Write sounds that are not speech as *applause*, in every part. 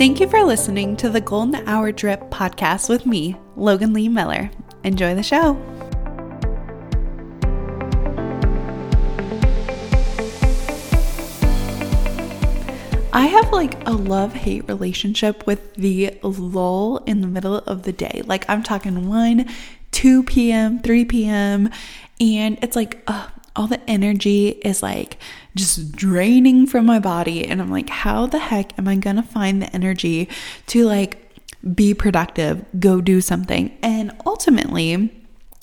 Thank you for listening to the Golden Hour Drip podcast with me, Logan Lee Miller. Enjoy the show. I have like a love hate relationship with the lull in the middle of the day. Like I'm talking 1, 2 p.m., 3 p.m., and it's like all the energy is like just draining from my body. And I'm like, how the heck am I gonna find the energy to like be productive, go do something? And ultimately,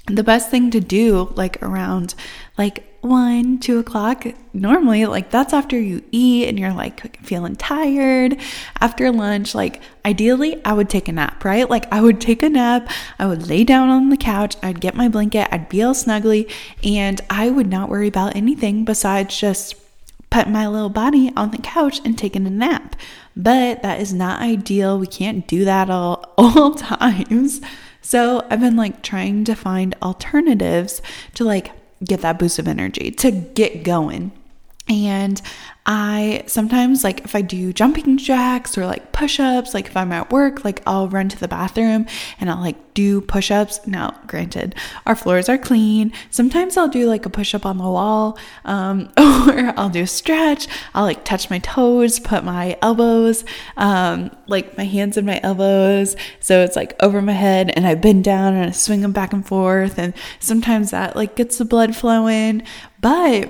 the best thing to do, like around like one, two o'clock, normally, like that's after you eat and you're like feeling tired after lunch. Like, ideally, I would take a nap, right? Like, I would take a nap, I would lay down on the couch, I'd get my blanket, I'd be all snuggly, and I would not worry about anything besides just putting my little body on the couch and taking a nap. But that is not ideal. We can't do that all, *laughs* all times. So I've been like trying to find alternatives to like get that boost of energy to get going. And I sometimes, like, if I do jumping jacks or like push ups, like if I'm at work, like I'll run to the bathroom and I'll like do push ups. Now, granted, our floors are clean. Sometimes I'll do like a push up on the wall, um, *laughs* or I'll do a stretch. I'll like touch my toes, put my elbows, um, like my hands in my elbows. So it's like over my head and I bend down and I swing them back and forth. And sometimes that like gets the blood flowing. But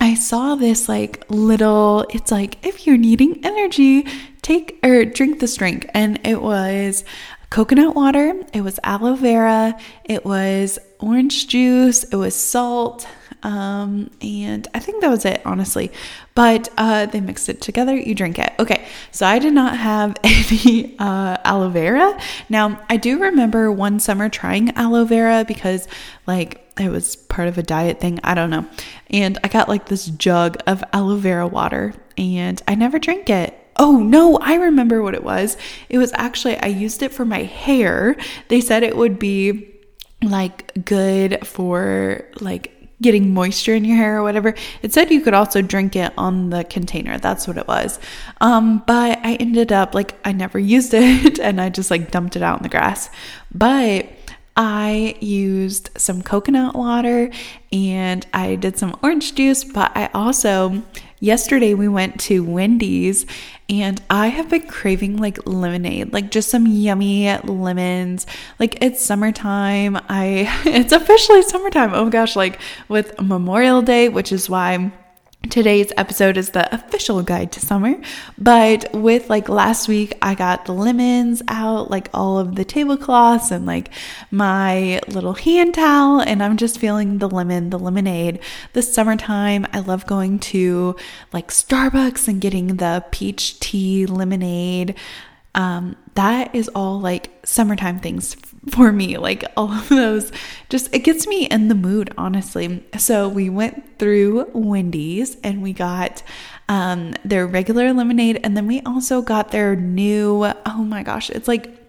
I saw this like little, it's like if you're needing energy, take or drink this drink. And it was coconut water, it was aloe vera, it was orange juice, it was salt, um, and I think that was it, honestly. But uh, they mixed it together, you drink it. Okay, so I did not have *laughs* any uh, aloe vera. Now, I do remember one summer trying aloe vera because, like, it was part of a diet thing. I don't know. And I got like this jug of aloe vera water and I never drank it. Oh no, I remember what it was. It was actually, I used it for my hair. They said it would be like good for like getting moisture in your hair or whatever. It said you could also drink it on the container. That's what it was. Um, but I ended up like I never *laughs* used it and I just like dumped it out in the grass. But I used some coconut water and I did some orange juice, but I also yesterday we went to Wendy's and I have been craving like lemonade, like just some yummy lemons. Like it's summertime. I *laughs* it's officially summertime. Oh gosh, like with Memorial Day, which is why Today's episode is the official guide to summer, but with like last week, I got the lemons out, like all of the tablecloths and like my little hand towel, and I'm just feeling the lemon, the lemonade. The summertime, I love going to like Starbucks and getting the peach tea lemonade. Um, that is all like summertime things for me. Like all of those, just it gets me in the mood, honestly. So we went through Wendy's and we got um, their regular lemonade, and then we also got their new. Oh my gosh, it's like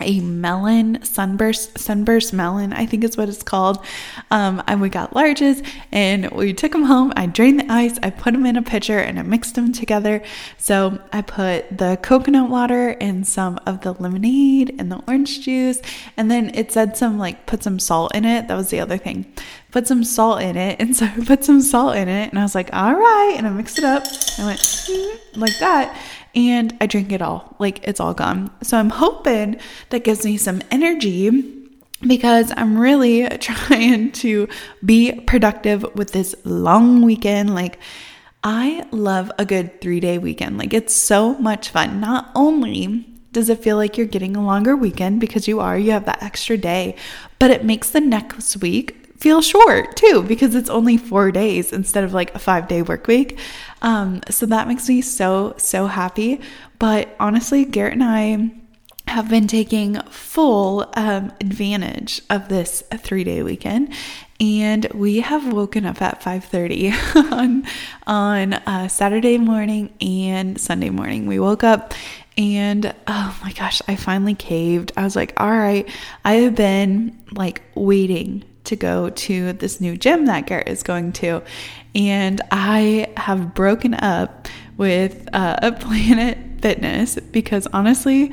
a melon sunburst sunburst melon i think is what it's called. Um, and we got larges and we took them home. I drained the ice i put them in a pitcher and i mixed them together. So i put the coconut water and some of the lemonade and the orange juice. And then it said some like put some salt in it. That was the other thing. Put some salt in it. And so i put some salt in it and i was like all right. And i mixed it up. I went mm, like that and I drink it all. Like it's all gone. So I'm hoping that gives me some energy because I'm really *laughs* trying to be productive with this long weekend. Like, I love a good three day weekend. Like, it's so much fun. Not only does it feel like you're getting a longer weekend because you are, you have that extra day, but it makes the next week feel short too because it's only four days instead of like a five day work week. Um, so that makes me so, so happy. But honestly, Garrett and I have been taking full um, advantage of this three day weekend. And we have woken up at 5.30 *laughs* on, on uh, saturday morning and sunday morning. We woke up and oh my gosh i finally caved. I was like all right i have been like waiting to go to this new gym that Garrett is going to. And I have broken up with uh, *laughs* Planet fitness because honestly,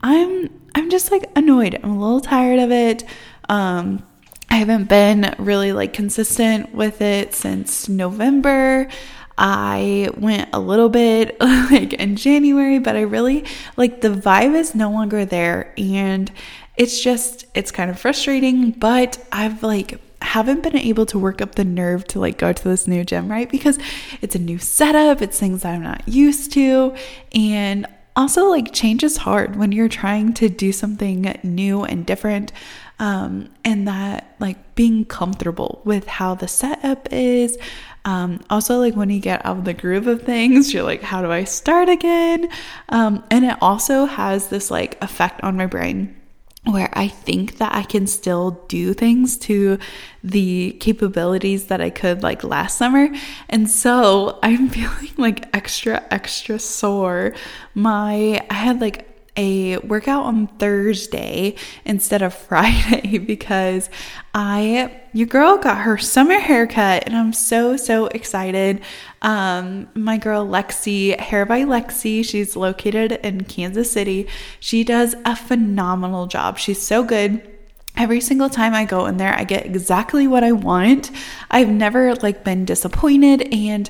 I'm I'm just like annoyed. I'm a little tired of it. Um I haven't been really like consistent with it since November. I went a little bit *laughs* like in January, but I really like the vibe is no longer there and it's just it's kind of frustrating, but I've like haven't been able to work up the nerve to like go to this new gym, right? Because it's a new setup, it's things I'm not used to, and also like change is hard when you're trying to do something new and different. Um, and that like being comfortable with how the setup is. Um, also, like when you get out of the groove of things, you're like, how do I start again? Um, and it also has this like effect on my brain where I think that I can still do things to the capabilities that I could like last summer. And so I'm *laughs* feeling like extra, extra sore. My, I had like a workout on Thursday instead of *laughs* Friday because I your girl got her summer haircut and I'm so so excited. Um my girl Lexi, Hair by Lexi, she's located in Kansas City. She does a phenomenal job. She's so good. Every single time I go in there, I get exactly what I want. I've never like been disappointed and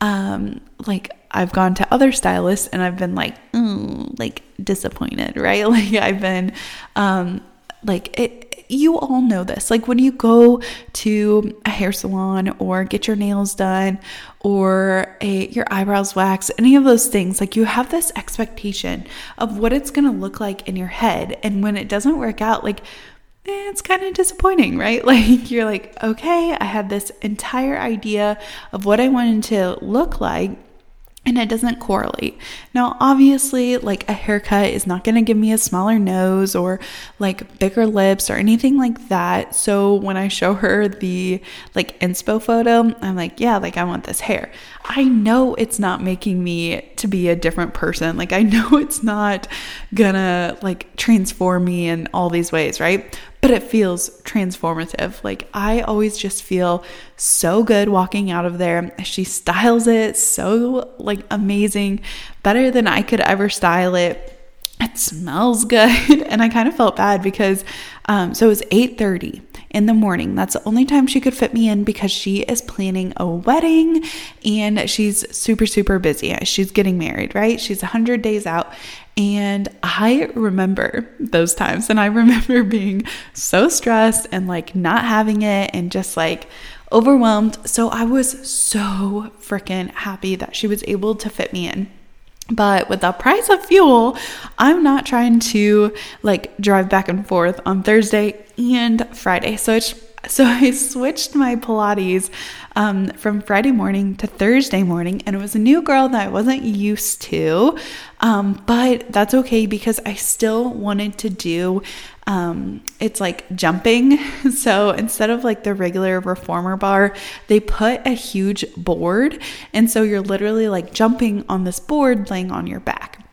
um like I've gone to other stylists and I've been like, mm, like disappointed, right? *laughs* Like I've been, um, like it. You all know this. Like when you go to a hair salon or get your nails done or a, your eyebrows waxed, any of those things, like you have this expectation of what it's going to look like in your head. And when it doesn't work out, like eh, it's kind of disappointing, right? *laughs* Like you're like, okay, I had this entire idea of what I wanted to look like and it doesn't correlate. Now, obviously, like a haircut is not going to give me a smaller nose or like bigger lips or anything like that. So when I show her the like inspo photo, I'm like, yeah, like I want this hair. I know it's not making me to be a different person. Like I know *laughs* it's not gonna like transform me in all these ways, right? But it feels transformative. Like I always just feel so good walking out of there. She styles it so like amazing, better than I could ever style it it smells good *laughs* and i kind of felt bad because um, so it was 8.30 in the morning. That's the only time she could fit me in because she is planning a wedding and she's super, super busy. She's getting married, right? She's 100 days out. And I remember those times and I *laughs* remember being so stressed and like not having it and just like overwhelmed. So I was so freaking happy that she was able to fit me in. But with the price of fuel, I'm not trying to like drive back and forth on Thursday and Friday. So it's *laughs* so I switched my Pilates um, from Friday morning to Thursday morning, and it was a new girl that I wasn't used to. Um, but that's okay because I still wanted to do um, it's like jumping. *laughs* So instead of like the regular reformer bar, they put a huge board. And so you're literally like jumping on this board laying on your back.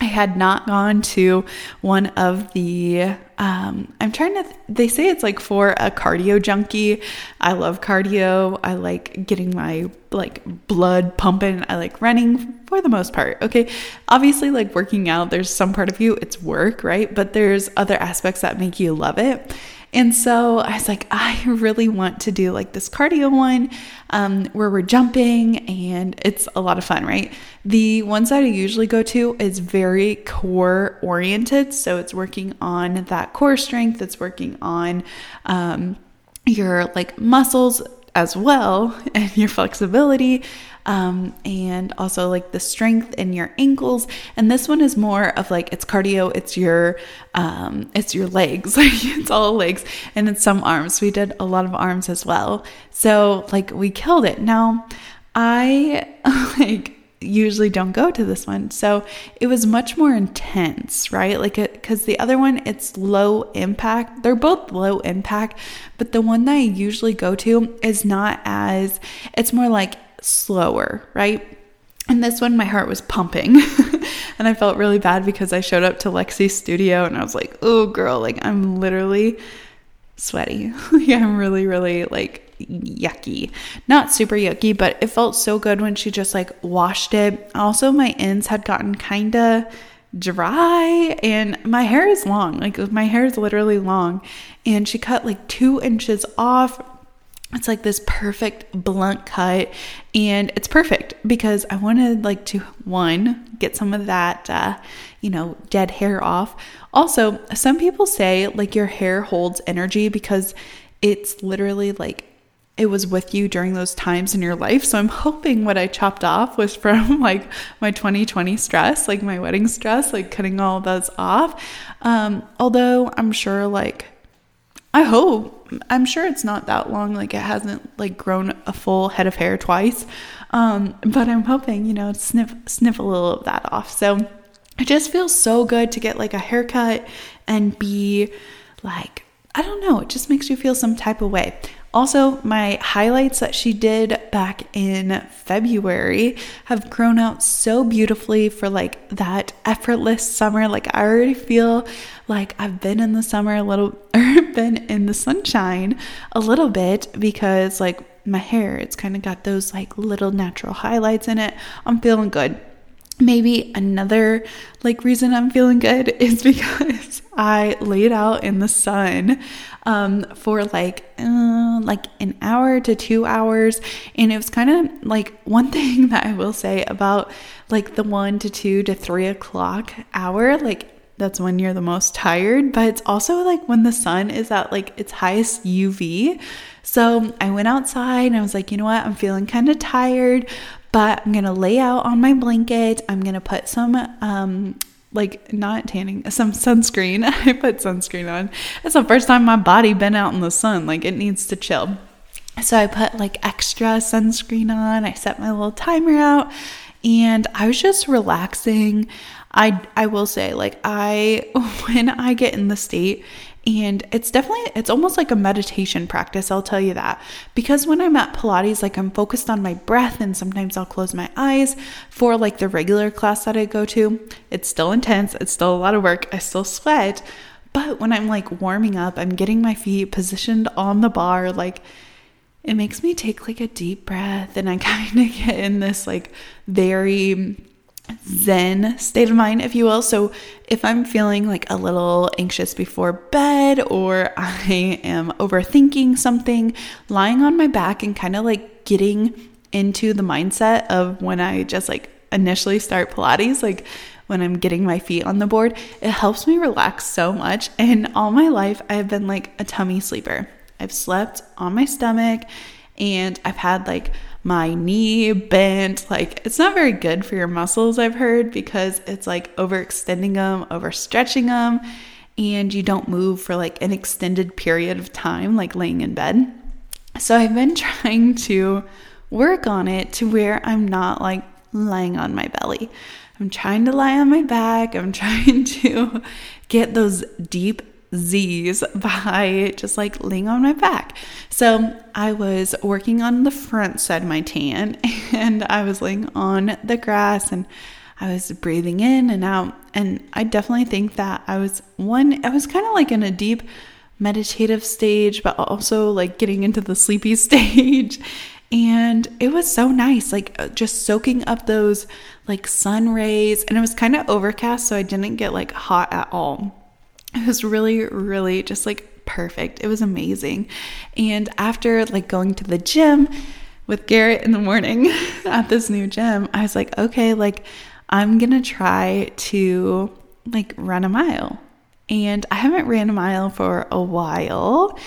I had not gone to one of the um, I'm trying to th- they say it's like for a cardio junkie. I love cardio. I like getting my like blood pumping. I like running for the most part. Okay. Obviously like working out, there's some part of you it's work, right? But there's other aspects that make you love it. And so I was like, I really want to do like this cardio one um, where we're jumping and it's a lot of fun, right? The ones that I usually go to is very core oriented. So it's working on that core strength, it's working on um, your like muscles as well *laughs* and your flexibility um, and also like the strength in your ankles. And this one is more of like it's cardio, it's your um, it's your legs, *laughs* like it's all legs, and it's some arms. We did a lot of arms as well. So like we killed it. Now I *laughs* like usually don't go to this one. So it was much more intense, right? Like, it because the other one, it's low impact. They're both low impact, but the one that I usually go to is not as, it's more like slower, right? And this one, my heart was pumping. *laughs* and I felt really bad because I showed up to Lexi's studio and I was like, oh, girl, like I'm literally sweaty. *laughs* yeah, I'm really, really like yucky. Not super yucky, but it felt so good when she just like washed it. Also, my ends had gotten kind of dry and my hair is long. Like my hair is literally long. And she cut like two inches off it's like this perfect blunt cut and it's perfect because i wanted like to one get some of that uh, you know dead hair off also some people say like your hair holds energy because it's literally like it was with you during those times in your life so i'm hoping what i chopped off was from *laughs* like my 2020 stress like my wedding stress like cutting all those off um, although i'm sure like I hope. I'm sure it's not that long. Like it hasn't like grown a full head of hair twice. Um, but I'm hoping, you know, sniff sniff a little of that off. So it just feels so good to get like a haircut and be like, I don't know, it just makes you feel some type of way. Also, my highlights that she did back in February have grown out so beautifully for like that effortless summer. Like, I already feel like I've been in the summer a little, *laughs* or been in the sunshine a little bit because, like, my hair, it's kind of got those like little natural highlights in it. I'm feeling good maybe another like reason I'm feeling good *laughs* is because I laid out in the sun um, for like uh, like an hour to two hours, and it was kind of like one *laughs* thing that I will say about like the one to two to three o'clock hour, like that's when you're the most tired, but it's also like when the sun is at like its highest UV. So I went outside and I was like, you know what? I'm feeling kind of tired, but I'm gonna lay out on my blanket. I'm gonna put some um like not tanning, some sunscreen. *laughs* I put sunscreen on. It's the first time my body been out in the sun. Like it needs to chill. So I put like extra sunscreen on. I set my little timer out and I was just relaxing. I I will say like I *laughs* when I get in the state and it's definitely it's almost like a meditation practice i'll tell you that. Because when i'm at pilates like i'm focused on my breath and sometimes i'll close my eyes for like the regular class that i go to. It's still intense it's still a lot of work i still sweat. But when i'm like warming up i'm getting my feet positioned on the bar like it makes me take like a deep breath and i *laughs* kind of get in this like very zen state of mind, if you will. So, if I'm feeling like a little anxious before bed or I *laughs* am overthinking something, lying on my back and kind of like getting into the mindset of when I just like initially start Pilates, like when I'm getting my feet on the board, it helps me relax so much. And all my life, I've been like a tummy sleeper. I've slept on my stomach and I've had like my knee bent. Like, it's not very good for your muscles, I've heard, because it's like overextending them, overstretching them, and you don't move for like an extended period of time, like laying in bed. So, I've been *laughs* trying to work on it to where I'm not like lying on my belly. I'm trying to lie on my back. I'm *laughs* trying to get those deep Z's *laughs* by just like laying on my back. So I was working on the front side of my tan *laughs* and I was laying on the grass and I was breathing in and out. And I definitely think that I was one, I was kind of like in a deep meditative stage, but also like getting into the sleepy *laughs* stage. And it was so nice, like uh, just soaking up those like sun rays. And it was kind of overcast, so I didn't get like hot at all. It was really, really just like perfect. It was amazing. And after like going to the gym with Garrett in the morning *laughs* at this new gym, I was like, okay, like I'm gonna try to like run a mile. And I haven't ran a mile for a while.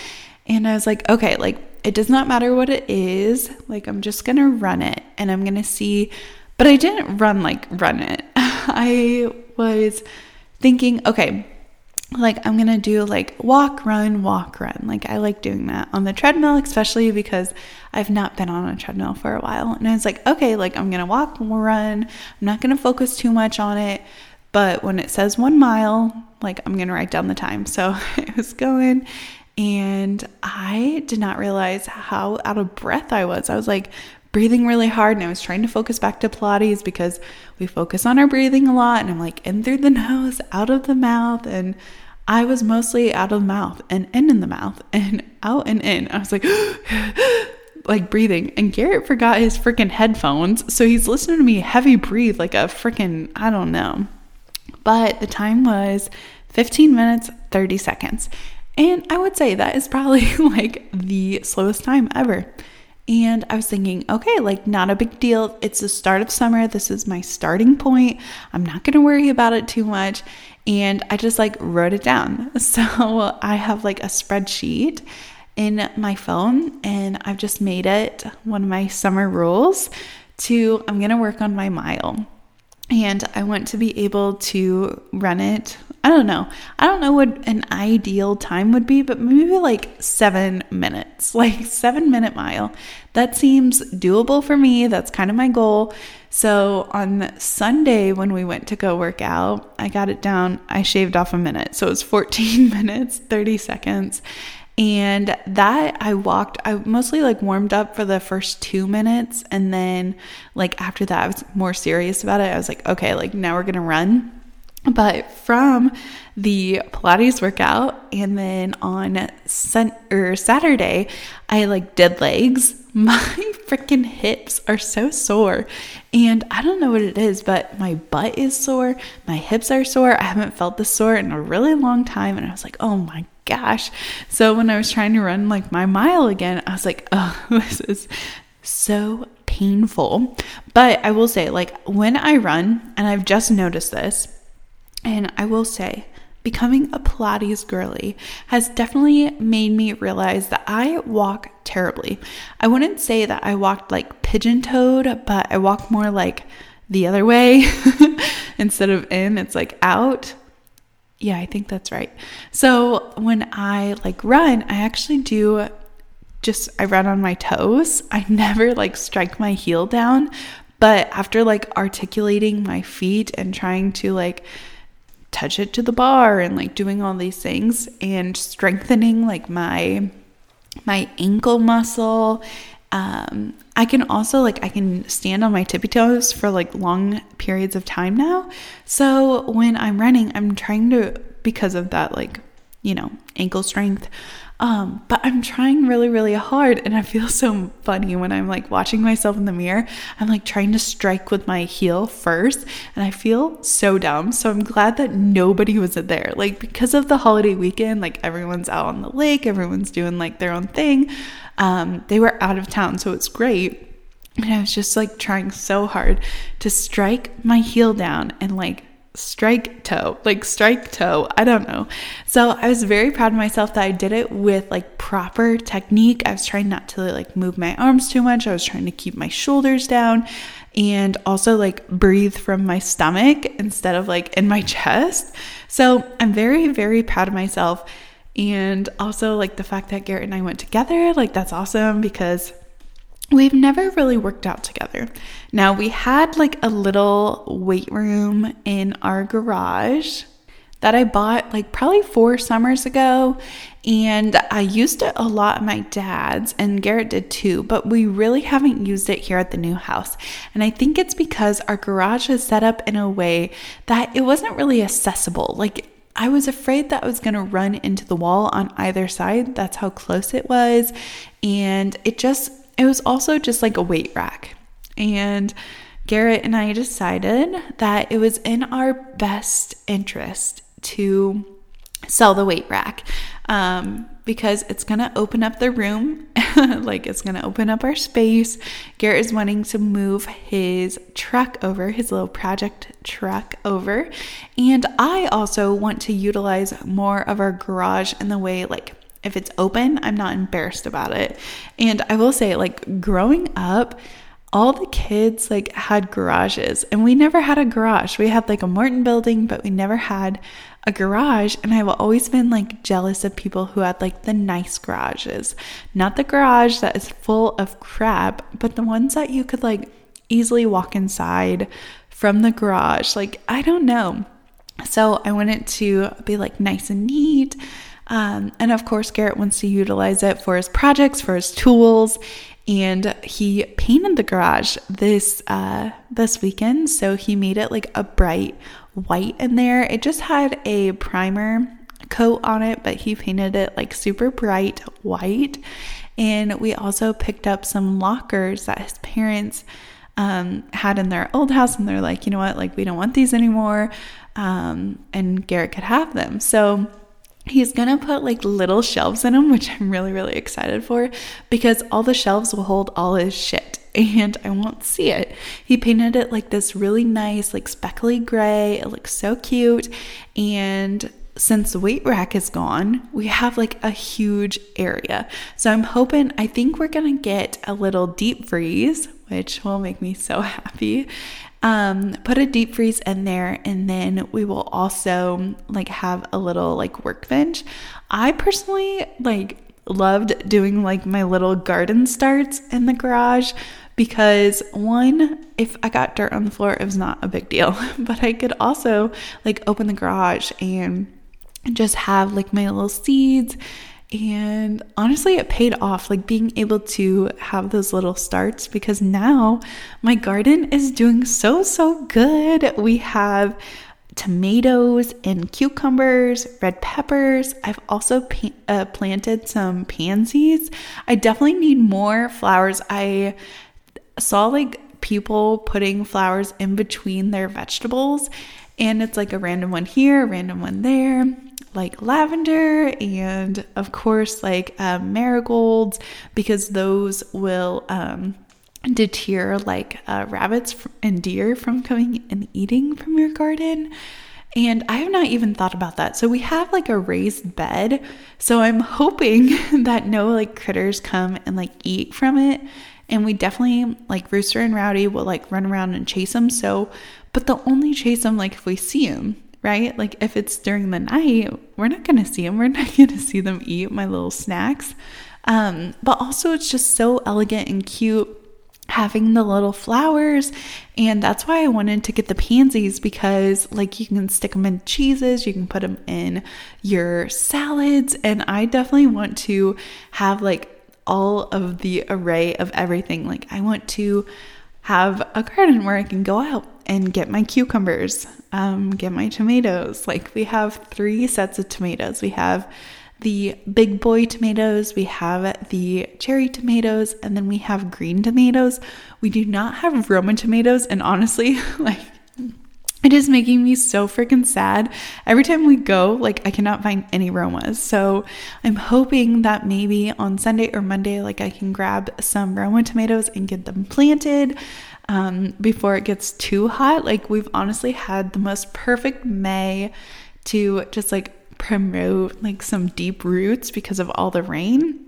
And I was like, okay, like it does not matter what it is. Like I'm just gonna run it and I'm gonna see. But I didn't run like run it. *laughs* I was thinking, okay, like I'm gonna do like walk, run, walk, run. Like I like doing that on the treadmill, especially because I've not been on a treadmill for a while. And I was like, okay, like I'm gonna walk, run. I'm not gonna focus too much on it. But when it says one mile, like I'm gonna write down the time. So *laughs* I was going and I did not realize how out of breath I was. I was like breathing really hard and I was trying to focus back to Pilates because we focus on our breathing a lot and I'm like in through the *laughs* nose, out of the mouth and I was mostly out of the mouth and in in the mouth and *laughs* out and in. I was like, *gasps* like breathing. And Garrett forgot his freaking headphones. So he's listening to me heavy breathe like a freaking, I don't know. But the time was 15 minutes, 30 seconds. And I would say that is probably *laughs* like the slowest time ever. And I was thinking, okay, like not a big deal. It's the start of summer. This is my starting point. I'm not going to worry about it too much. And I just like wrote it down. *laughs* So I have like a spreadsheet in my phone and I've just made it one of my summer rules to I'm going to work on my mile. And I want to be able to run it I don't know. I don't know what an ideal time would be, but maybe like seven minutes, *laughs* like seven minute mile. That seems doable for me. That's kind of my goal. So on Sunday, when we went to go work out, I got it down. I shaved off a minute. So it was 14 *laughs* minutes, 30 seconds. And that I walked, I mostly like warmed up for the first two minutes. And then, like, after that, I was more serious about it. I was like, okay, like, now we're gonna run. But from the Pilates workout, and then on sun- or Saturday, I like did legs. *laughs* My freaking hips are so sore, and I don't know what it is, but my butt is sore. My hips are sore. I haven't felt this sore in a really long time, and I was like, oh my gosh. So when I was trying to run like my mile again, I was like, *laughs* oh, this is so painful. But I will say, like, when I run, and I've just noticed this and I will say, becoming a Pilates girly has definitely made me realize that I walk terribly. I wouldn't say that I walked like pigeon toed, but I walk more like the other way *laughs* instead of in, it's like out. Yeah, I think that's right. So when I like run, I actually do just I run on my toes. I *laughs* never like strike my heel down, but after like articulating my feet and trying to like touch it to the bar and like doing all these things and strengthening like my my ankle muscle. Um i can also like i can stand on my tippy toes for like long periods of time now. So when i'm running i'm trying to because of that like you know ankle strength um, but I'm trying really, really hard, and I feel so funny when I'm like watching myself in the mirror. I'm like trying to strike with my heel first, and I feel so dumb. So I'm glad that nobody was there. Like, because of the holiday weekend, like everyone's out on the lake, everyone's doing like their own thing. Um, they were out of town, so it's great. And I was just like trying so hard to strike my heel down and like strike toe, like strike toe. I don't know. So I was very proud of myself that I did it with like proper technique. I was trying not to like move my arms too much. I was trying to keep my shoulders down and also like breathe from my stomach instead of like in my *laughs* chest. So I'm very, very proud of myself. And also like the fact that Garrett and I went together, like that's awesome because we've never really worked out together. Now, we had like a little weight room in our garage that I bought like probably four summers ago. And I used it a lot at my dad's, and Garrett did too, but we really haven't used it here at the new house. And I think it's because our garage is set up in a way that it wasn't really accessible. Like, I was afraid that I was going to run into the wall on either side. That's how close it was. And it just it was also just like a weight rack. And Garrett and I decided that it was in our best interest to sell the weight rack um, because it's going to open up the room. *laughs* like it's going to open up our space. Garrett is wanting to move his truck over, his little project truck over. And I also want to utilize more of our garage in the way like if it's open, I'm not embarrassed about it. And I will say, like, growing up, all the kids like had garages and we never had a garage. We had like a Morton building, but we never had a garage. And I've always been like jealous of people who had like the nice garages. Not the garage that is full of crap, but the ones that you could like easily walk inside from the garage. Like, I don't know. So I wanted to be like nice and neat um, and of course, Garrett wants to utilize it for his projects, for his tools, and he painted the garage this uh, this weekend. So he made it like a bright white in there. It just had a primer coat on it, but he painted it like super bright white. And we also picked up some lockers that his parents um, had in their old house, and they're like, you know what, like we don't want these anymore. Um, and Garrett could have them. So he's gonna put like little shelves in them, which I'm really, really excited for because all the shelves will hold all his shit *laughs* and I won't see it. He painted it like this really nice, like speckly gray. It looks so cute. And since the weight rack is gone, we have like a huge area. So I'm hoping, I think we're gonna get a little deep freeze, which will make me so *laughs* happy. Um, put a deep freeze in there, and then we will also like have a little like workbench. I personally like loved doing like my little garden starts in the garage because one, if I got dirt on the floor, it was not a big deal, *laughs* but I could also like open the garage and just have like my little seeds. And honestly, it paid off like being able to have those little starts because now my garden is doing so, so good. We have tomatoes and cucumbers, red peppers. I've also pa- uh, planted some pansies. I definitely need more flowers. I saw like people putting flowers in between their vegetables, and it's like a random one here, a random one there like lavender and of course like um, marigolds because those will um, deter like uh, rabbits and deer from coming and eating from your garden. And I have not even thought about that. So we have like a raised bed. So I'm hoping *laughs* that no like critters come and like eat from it. And we definitely like Rooster and Rowdy will like run around and chase them. So, but they'll only chase them like if we see them right? Like if it's during the night, we're not going to see them. We're not *laughs* going to see them eat my little snacks. Um, but also, it's just so elegant and cute having the little flowers. And that's why I wanted to get the pansies because, like, you can stick them in cheeses, you can put them in your salads. And I definitely want to have like all of the array of everything. Like, I want to have a garden where I can go out and get my cucumbers, um, get my tomatoes. Like we have three sets of tomatoes. We have the big boy tomatoes, we have the cherry tomatoes, and then we have green tomatoes. We do not have Roma tomatoes, and honestly, *laughs* like it is making me so freaking sad. Every time we go, like I cannot find any Romas. So I'm hoping that maybe on Sunday or Monday, like I can grab some Roma tomatoes and get them planted um, before it gets too hot. Like, we've honestly had the most perfect May to just like promote like some deep roots because of all the rain.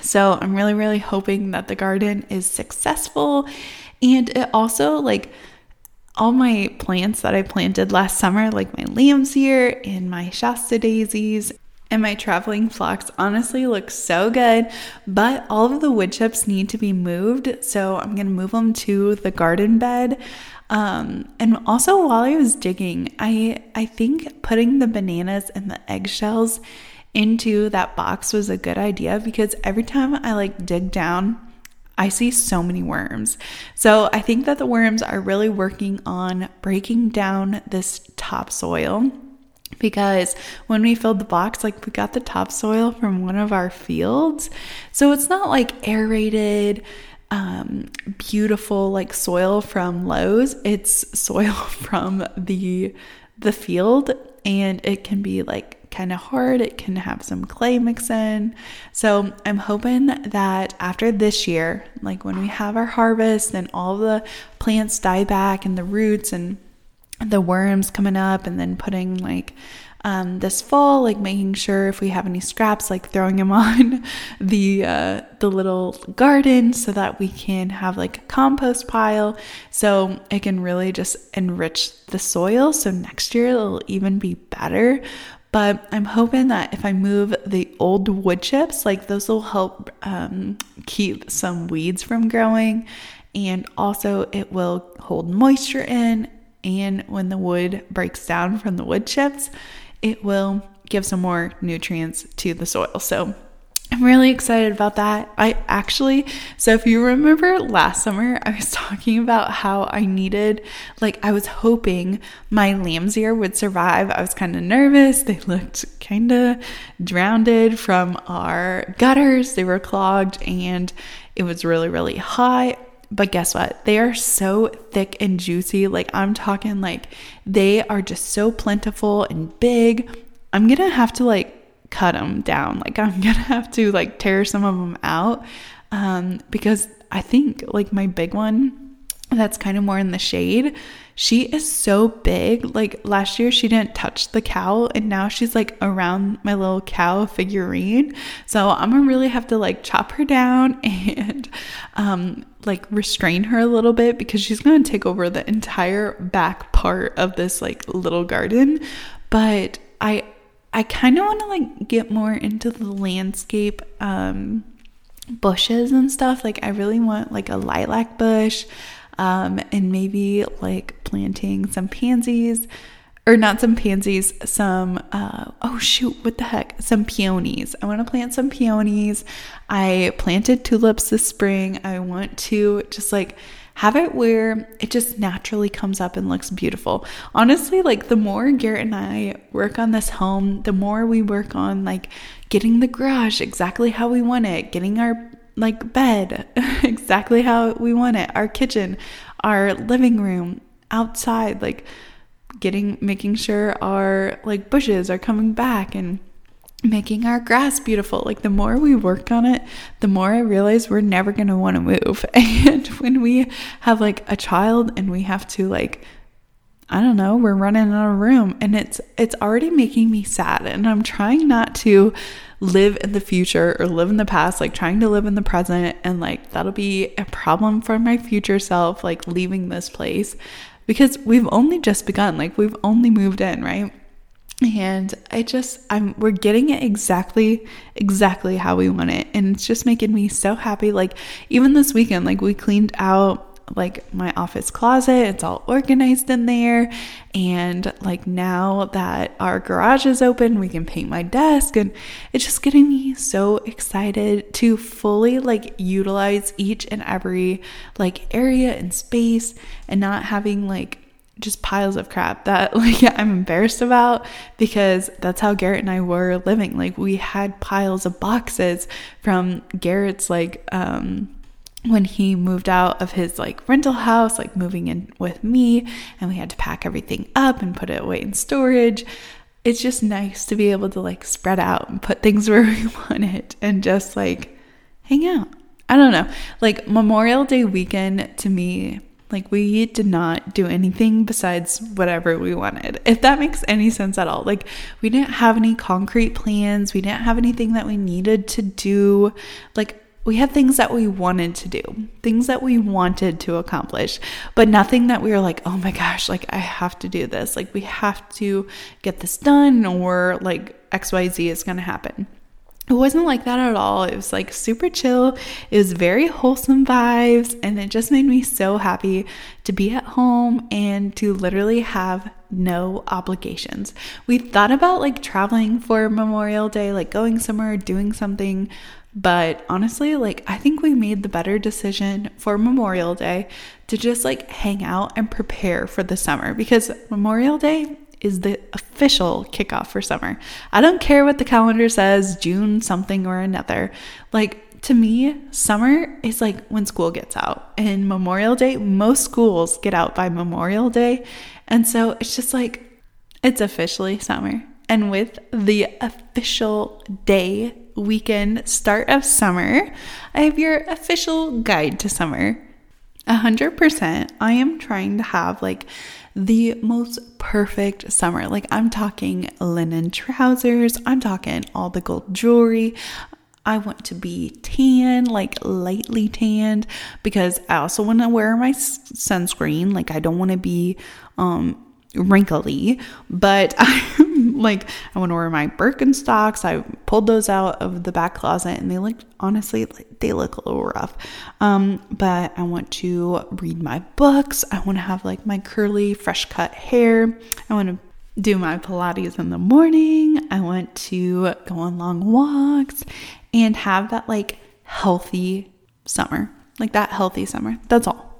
So, I'm really, really hoping that the garden is successful. And it also, like, all my plants that I planted last summer, like my lamb's ear and my Shasta daisies and my traveling phlox honestly looks so good, but all of the wood chips need to be moved. So I'm to move them to the garden bed. Um, and also while I was digging, I, I think putting the bananas and the eggshells into that box was a good idea because every time I like dig down, I see so many worms. So I think that the worms are really working on breaking down this topsoil because when we filled the box, like we got the topsoil from one of our fields. So it's not like aerated, um, beautiful like soil from Lowe's. It's soil *laughs* from the the field, and it can be like kind of hard. It can have some clay mix in. So I'm hoping that after this year, like when we have our harvest and all the plants die back and the roots and the worms coming up and then putting like um, this fall, like making sure if we have any scraps, like throwing them *laughs* on the uh, the little garden so that we can have like a compost pile, so it can really just enrich the soil. So next year it'll even be better. But I'm hoping that if I move the old wood chips, like those will help um, keep some weeds from growing, and also it will hold moisture in and when the wood breaks down from the wood chips, it will give some more nutrients to the soil. So I'm really excited about that. I actually, so if you remember last summer, I was *laughs* talking about how I needed, like, I was hoping my lamb's ear would survive. I was kind of nervous. They looked kind of drowned from our gutters, they were clogged, and it was really, really hot. But guess what? They are so thick and juicy. Like, I'm talking like they are just so plentiful and big. I'm gonna have to like cut them down. Like I'm *laughs* gonna have to like tear some of them out um, because I think like my big one that's kind of more in the shade. She is so big. Like last year, she didn't touch the cow, and now she's like around my little cow figurine. So I'm gonna really have to like chop her down *laughs* and um, like restrain her a little bit because she's gonna take over the entire back part of this like little garden. But I I kind of want to like get more into the landscape um, bushes and stuff. Like I really want like a lilac bush um, and maybe like planting some pansies or not some pansies, some uh, oh shoot, what the heck? Some peonies. I want to plant some peonies. I planted tulips this spring. I want to just like have it where it just naturally comes up and looks beautiful. Honestly, like the more Garrett and I work on this home, the more we work on like getting the garage exactly how we want it, getting our like bed *laughs* exactly how we want it, our kitchen, our living room, outside, like getting making sure our like bushes are coming back and making our grass beautiful. Like the more we work on it, the more I realize we're never going to want to move. *laughs* And when we have like a child and we have to like I don't know, we're running out of room and it's it's already making me sad and I'm trying not to live in the future or live in the past, like trying to live in the present and like that'll be a problem for my future self like leaving this place because we've only just begun, like we've only moved in, right? and I just I'm we're getting it exactly exactly how we want it and it's just making me so happy like even this weekend like we cleaned out like my office closet it's all organized in there and like now that our garage is open we can paint my desk and it's just getting me so excited to fully like utilize each and every like area and space and not having like just piles of crap that *laughs* like I'm embarrassed about because that's how Garrett and I were living. Like we had piles of boxes from Garrett's like um when he moved out of his like rental house, like moving in with me, and we had to pack everything up and put it away in storage. It's just nice to be able to like spread out and put things *laughs* where we want it and just like hang out. I don't know. Like Memorial Day weekend to me like, we did not do anything besides whatever we wanted, if that makes any sense at all. Like, we didn't have any concrete plans, we didn't have anything that we needed to do. Like, we had things that we wanted to do, things that we wanted to accomplish, but nothing that we were like, oh my gosh, like I have to do this. Like we have to get this done, or like XYZ is going to happen it wasn't like that at all. It was like super chill. It was very wholesome vibes, and it just made me so happy to be at home and to literally have no obligations. We thought about like traveling for Memorial Day, like going somewhere, doing something, but honestly, like I think we made the better decision for Memorial Day to just like hang out and prepare for the summer because Memorial Day is the official kickoff for summer. I don't care what the calendar says, June something or another. Like to me, summer is like when school gets out. And Memorial Day, most schools get out by Memorial Day. And so it's just like it's officially summer. And with the official day weekend start of summer, I have your official guide to summer. 100%. I am trying to have like the most perfect summer. Like, I'm talking linen trousers, I'm talking all the gold jewelry. I want to be tan, like lightly tanned, because I also want to wear my sunscreen. Like, I don't want to be um, wrinkly, but *laughs* I'm like, I want to wear my Birkenstocks. I pulled those out of the back closet and they look, honestly, they look a little rough. Um, but I want to read my books. I want to have like my curly, fresh cut hair. I want to do my Pilates in the morning. I want to go on long walks and have that like healthy summer, like that healthy summer. That's all.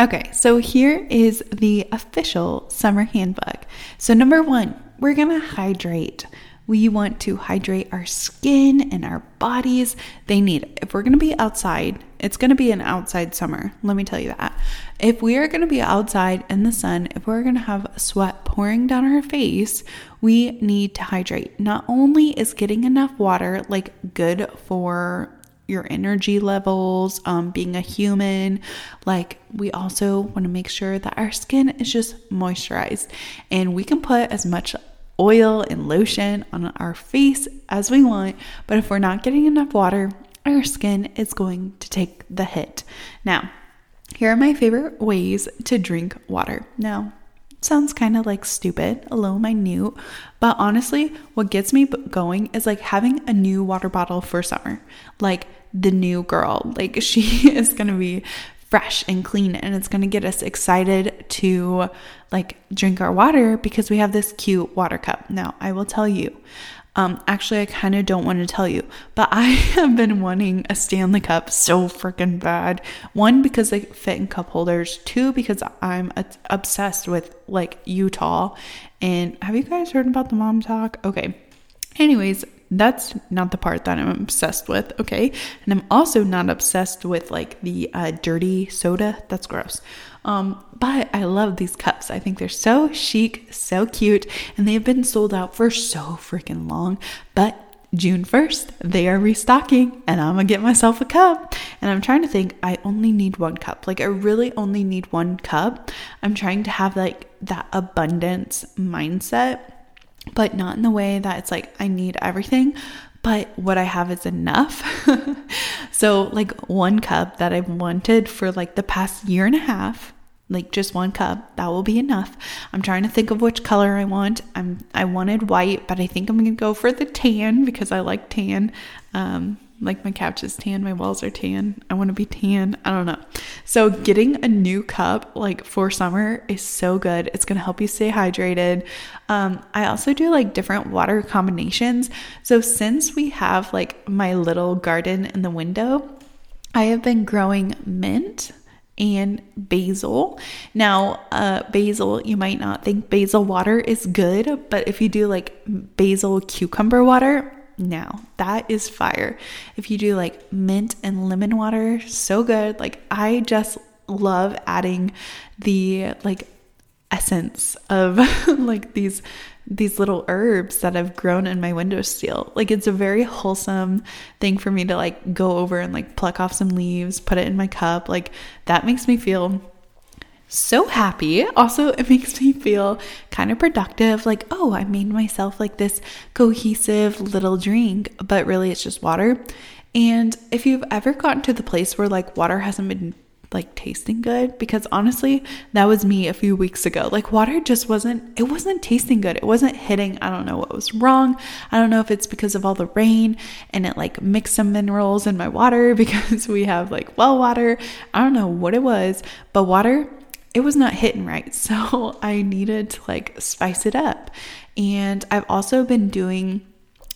Okay, so here is the official summer handbook. So, number one, we're gonna hydrate. We want to hydrate our skin and our bodies. They need it. If we're to be outside, it's to be an outside summer. Let me tell you that. If we are to be outside in the sun, if we're to have sweat pouring down our face, we need to hydrate. Not only is getting enough water like good for your energy levels, um, being a human. Like, we also want to make sure that our skin is just moisturized. And we can put as much oil and lotion on our face as we want, but if we're not getting enough water, our skin is going to take the hit. Now, here are my favorite ways to drink water. Now, sounds kind of like stupid, a little minute, but honestly, what gets me going is like having a new water bottle for summer. Like the new girl, like *laughs* she is going to be fresh and clean and it's going to get us excited to like drink our water because we have this cute water cup. Now, I will tell you. Um, actually, I kind of don't want to tell you, but *laughs* I have been wanting a Stanley Cup so freaking bad. One, because they fit in cup holders. Two, because I'm obsessed with like Utah. And have you guys heard about the MomTok? Okay. Anyways, that's not the part that I'm obsessed with, okay? And I'm also not obsessed with like the uh, dirty soda. That's gross. Um, but I love these cups. I think they're so chic, so cute, and they've been sold out for so freaking long. But June 1st, they are restocking, and I'm gonna get myself a cup. And I'm trying to think, I only need one cup. Like, I really only need one cup. I'm trying to have like that abundance mindset but not in the way that it's like I need everything, but what I have is enough. *laughs* so, like one cup that I've wanted for like the past year and a half, like just one cup, that will be enough. I'm trying to think of which color I want. I'm I wanted white, but I think I'm gonna go for the tan because I like tan. Um, like my couch is tan, my walls are tan. I want to be tan. I don't know. So getting a new cup like for summer is so good. It's gonna help you stay hydrated. Um, I also do like different water combinations. So since we have like my little garden in the window, I have been growing mint and basil. Now, uh, basil, you might not think basil water is good, but if you do like basil cucumber water, now that is fire. If you do like mint and lemon water, so good. Like I just love adding the like essence of *laughs* like these these little herbs that have grown in my window windowsill. Like it's a very wholesome thing for me to like go over and like pluck off some leaves, put it in my cup. Like that makes me feel so happy. Also, it makes me feel kind of productive like, oh, I made myself like this cohesive little drink, but really it's just water. And if you've ever gotten to the place where like water hasn't been like tasting good because honestly that was me a few weeks ago like water just wasn't it wasn't tasting good it wasn't hitting i don't know what was wrong i don't know if it's because of all the rain and it like mixed some minerals in my water *laughs* because we have like well water i don't know what it was but water it was not hitting right. *laughs* So I needed to like spice it up. And I've also been doing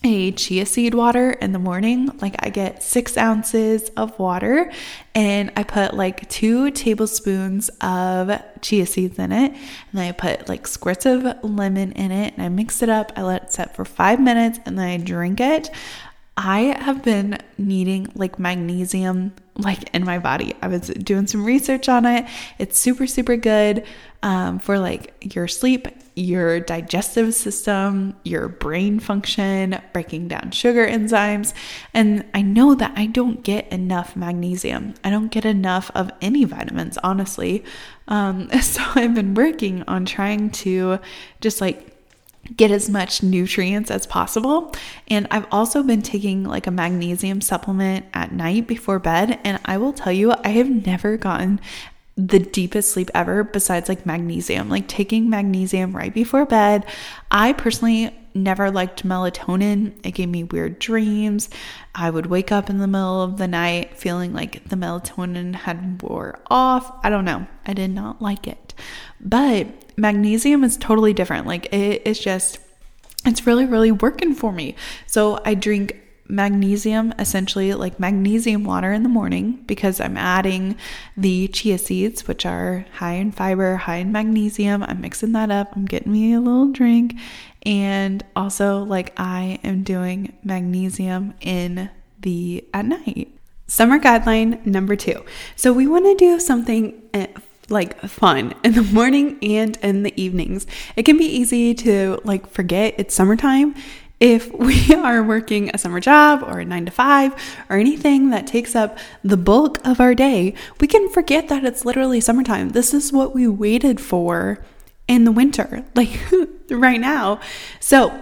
a chia seed water in the morning. Like I get six ounces of water and I put like two tablespoons of chia seeds in it. And then I put like squirts of lemon in it and I mix it up. I let it set for five minutes and then I drink it. I have been needing like magnesium like in my body. I was doing some research on it. It's super super good um, for like your sleep, your digestive system, your brain function, breaking down sugar enzymes. And I know that I don't get enough magnesium. I don't get enough of any vitamins, honestly. Um, *laughs* so I've been working on trying to just like get as much nutrients as possible. And I've also been taking like a magnesium supplement at night before bed. And I will tell you, I have never gotten the deepest sleep ever besides like magnesium. Like taking magnesium right before bed. I personally never liked melatonin. It gave me weird dreams. I would wake up in the middle of the night feeling like the melatonin had wore off. I don't know. I did not like it. But magnesium is totally different. Like it is just, it's really, really working for me. So I drink magnesium, essentially like magnesium water in the morning because I'm adding the chia seeds, which are high in fiber, high in magnesium. I'm mixing that up. I'm getting me a little drink. And also, like, I am doing magnesium in the at night. Summer guideline number two. So, we want to do something eh, like fun *laughs* in the morning and in the evenings. It can be easy to like forget it's summertime if *laughs* we are working a summer job or a nine to five or anything that takes up the bulk of our day, we can forget that it's literally summertime. This is what we waited for in the winter, *laughs* like right now. So,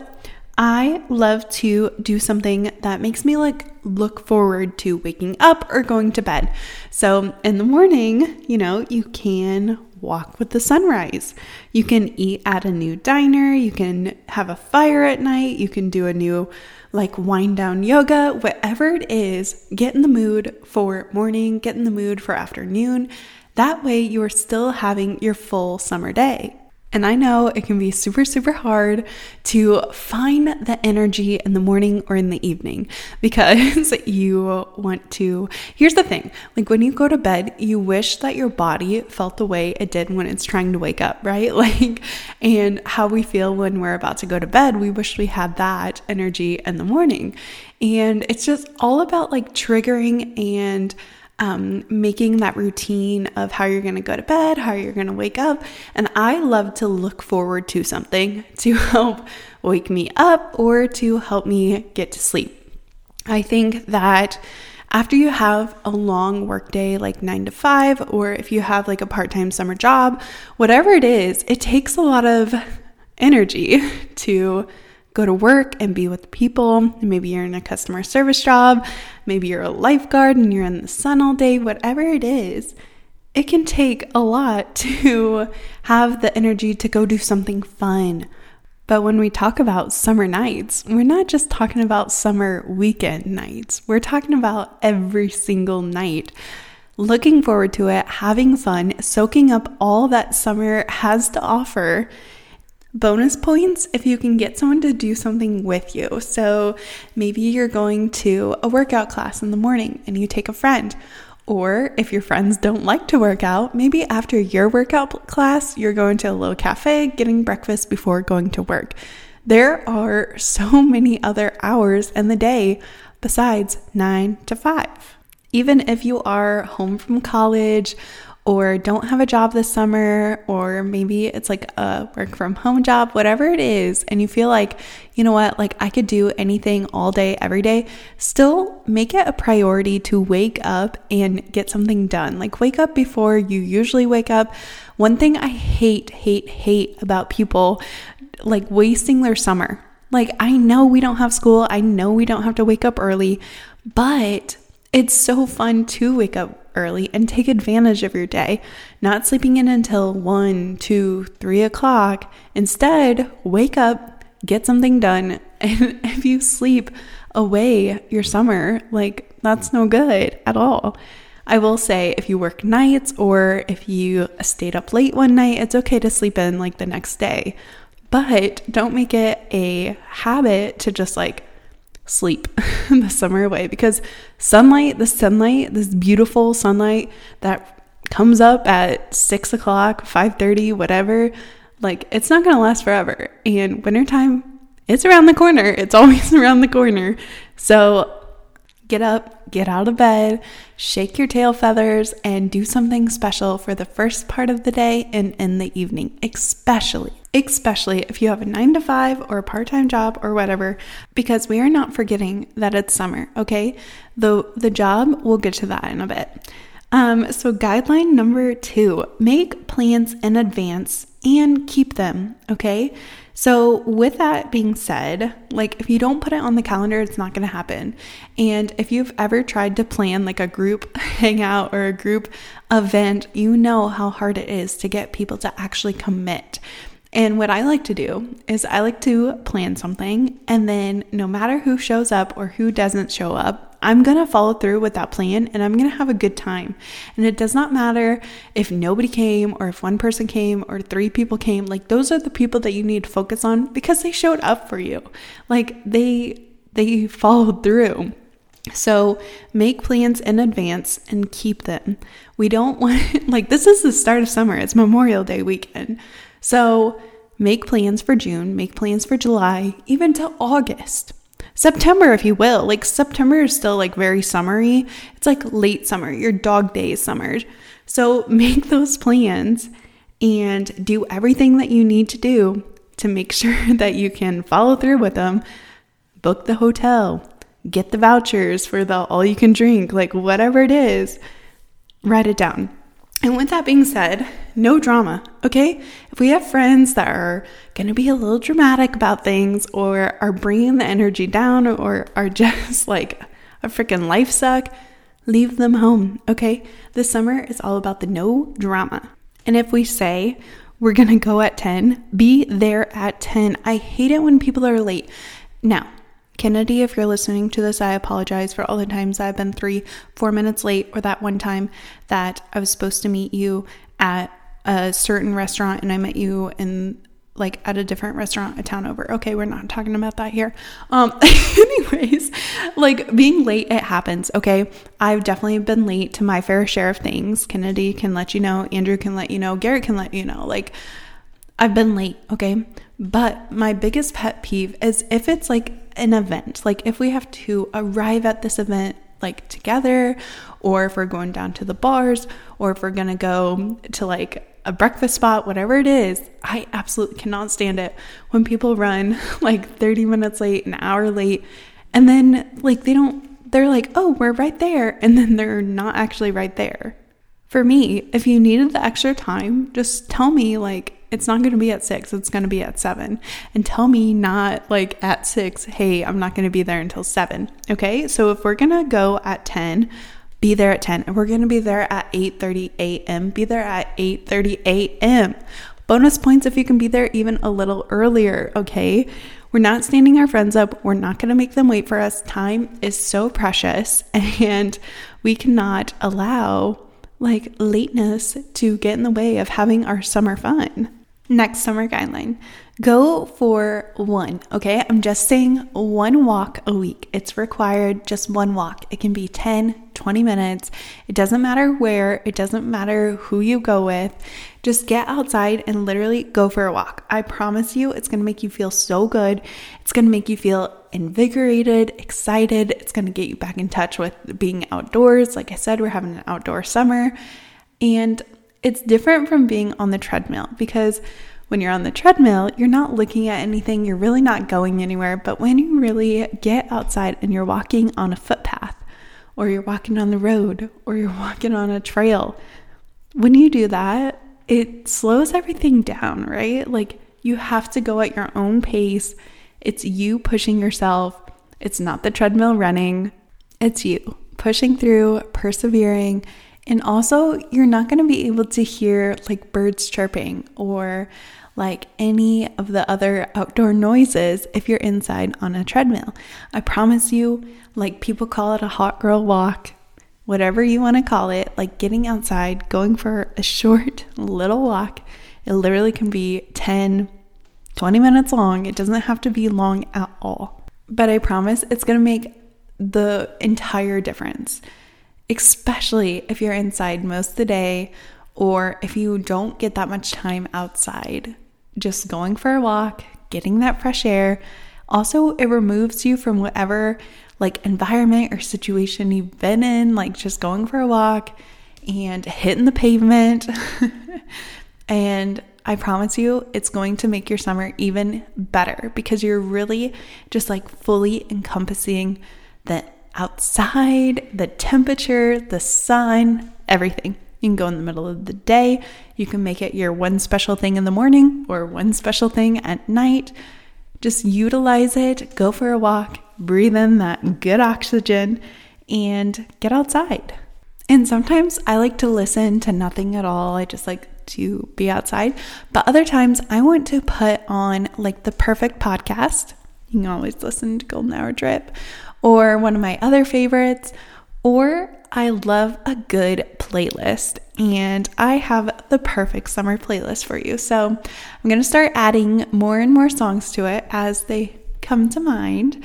I love to do something that makes me like look forward to waking up or going to bed. So in the morning, you know, you can walk with the sunrise. You can eat at a new diner, you can have a fire at night, you can do a new like wind down yoga, whatever it is, get in the mood for morning, get in the mood for afternoon. That way you are still having your full summer day. And I know it can be super, super hard to find the energy in the morning or in the evening because *laughs* you want to. Here's the thing like when you go to bed, you wish that your body felt the way it did when it's trying to wake up, right? *laughs* Like, and how we feel when we're about to go to bed, we wish we had that energy in the morning. And it's just all about like triggering and um, making that routine of how you're going to go to bed, how you're going to wake up. And I love to look forward to something to *laughs* help wake me up or to help me get to sleep. I think that after you have a long workday, like nine to five, or if you have like a part time summer job, whatever it is, it takes a lot of energy *laughs* to go to work and be with people. Maybe you're in a customer service job, maybe you're a lifeguard and you're in the sun all day, whatever it is. It can take a lot *laughs* to have the energy to go do something fun. But when we talk about summer nights, we're not just talking about summer weekend nights. We're talking about every single night. Looking forward to it, having fun, soaking up all that summer has to offer, bonus points if you can get someone to do something with you. So maybe you're going to a workout class in the morning and you take a friend. Or if your friends don't like to work out, maybe after your workout class, you're going to a little cafe, getting breakfast before going to work. There are so many other hours in the day besides 9 to 5. Even if you are home from college or don't have a job this summer, or maybe it's like a work from home job, whatever it is, and you feel like, you know what, like I could do anything all day, every day, still make it a priority to wake up and get something done. Like, wake up before you usually wake up. One thing I hate, hate, hate about people like wasting their summer. Like, I know we don't have school, I know we don't have to wake up early, but it's so fun to wake up early and take advantage of your day, not sleeping in until 1, 2, 3 o'clock. Instead, wake up, get something done, *laughs* and if you sleep away your summer, like that's no good at all. I will say if you work nights or if you stayed up late one night, it's okay to sleep in like the next day. But don't make it a habit to just like sleep *laughs* the summer away because sunlight, the sunlight, this beautiful sunlight that comes up at six o'clock, five thirty, whatever, like it's not gonna last forever. And wintertime, it's around the corner. It's *laughs* always around the corner. So get up, get out of bed, shake your tail feathers, and do something special for the first part of the day and in the evening, especially. Especially if you have a nine to five or a part time job or whatever, because we are not forgetting that it's summer, okay? The, the job, we'll get to that in a bit. Um, so, guideline number two make plans in advance and keep them, okay? So, with that being said, like if you don't put it on the calendar, it's not going to happen. And if you've ever tried to plan like a group *laughs* hangout or a group event, you know how hard it is to get people to actually commit. And what I like to do is I like to plan something, and then no matter who shows up or who doesn't show up, I'm going to follow through with that plan and I'm going to have a good time. And it does not matter if nobody came or if one person came or three people came. Like those are the people that you need to focus on because they showed up for you. Like they they followed through. So make plans in advance and keep them. We don't *laughs* want like this is the start of summer. It's Memorial Day weekend. So make plans for June, make plans for July, even to August. September, if you will. Like September is still like very summery. It's like late summer, your dog days summer. So *laughs* make those plans and do everything that you need to do to make *laughs* sure that you can follow through with them. Book the hotel, get the vouchers for the all you can drink, like whatever it is, write it down. And with that being said, no drama, okay? If we have friends that are gonna be a little dramatic about things or are bringing the energy down or are *laughs* just like a freaking life suck, leave them home, okay? This summer is all about the no drama. And if we say we're gonna go at 10, be there at 10. I hate it when people are late. Now, Kennedy, if you're listening to this, I apologize for all the times I've been three, four minutes late, or that one time that I was supposed to meet you at a certain restaurant and I met you in like at a different restaurant a town over. Okay, we're not talking about that here. Um *laughs* anyways, like being late it happens, okay? I've definitely been late to my fair share of things. Kennedy can let you know, Andrew can let you know, Garrett can let you know. Like I've been late, okay? But my biggest pet peeve is if it's like an event, like if we have to arrive at this event like together, or if we're going down to the bars, or if we're gonna go to like a breakfast spot, whatever it is, I absolutely cannot stand it when people run *laughs* like 30 minutes late, an hour late, and then like they don't, they're like, oh, we're right there, and then they're not actually right there. For me, if you needed the extra time, just tell me, like, it's not going to be at six, it's going to be at seven. And tell me not like at six, hey, I'm not going to be there until seven. Okay. So if we're going to go at 10, be there at 10 and we're going to be there at 8:30 a.m. Be there at 8:30 a.m. Bonus points if you can be there even a little earlier, okay? We're not standing our friends up. We're not going to make them wait for us. Time is so precious *laughs* and we cannot allow like lateness to get in the way of having our summer fun. Next summer guideline go for one, okay? I'm just saying one walk a week. It's required just one walk. It can be 10, 20 minutes. It doesn't matter where, it doesn't matter who you go with. Just get outside and literally go for a walk. I promise you, it's gonna make you feel so good. It's gonna make you feel invigorated, excited. It's gonna get you back in touch with being outdoors. Like I said, we're having an outdoor summer. And it's different from being on the treadmill because when you're on the treadmill, you're not looking at anything, you're really not going anywhere. But when you really get outside and you're walking on a footpath, or you're walking on the road, or you're *laughs* walking on a trail, when you do that, it slows everything down, right? Like you have to go at your own pace. It's you pushing yourself. It's not the treadmill running, it's you pushing through, persevering, and also, you're not going to be able to hear like birds chirping or like any of the other outdoor noises if you're inside on a treadmill. I promise you, like people call it a hot girl walk, whatever you want to call it, like getting outside, going for a short *laughs* little walk. It literally can be 10, 20 minutes long. It doesn't have to be long at all. But I promise it's going to make the entire difference especially if you're inside most of the day or if you don't get that much time outside. Just going for a walk, getting that fresh air. Also, it removes you from whatever like environment or situation you've been in, like just going for a walk and hitting the pavement. *laughs* and I promise you, it's going to make your summer even better because you're really just like fully encompassing the outside, the temperature, the sun, everything. You can go in the middle of the day. You can make it your one special thing in the morning or one special thing at night. Just utilize it, go for a walk, breathe in that good oxygen, and get outside. And sometimes I like to listen to nothing at all. I just like to be outside. But other times I want to put on like the perfect podcast. You can always listen to Golden Hour Drip or one of my other favorites, or I love a good playlist and I have the perfect summer playlist for you. So I'm going to start adding more and more songs to it as they come to mind.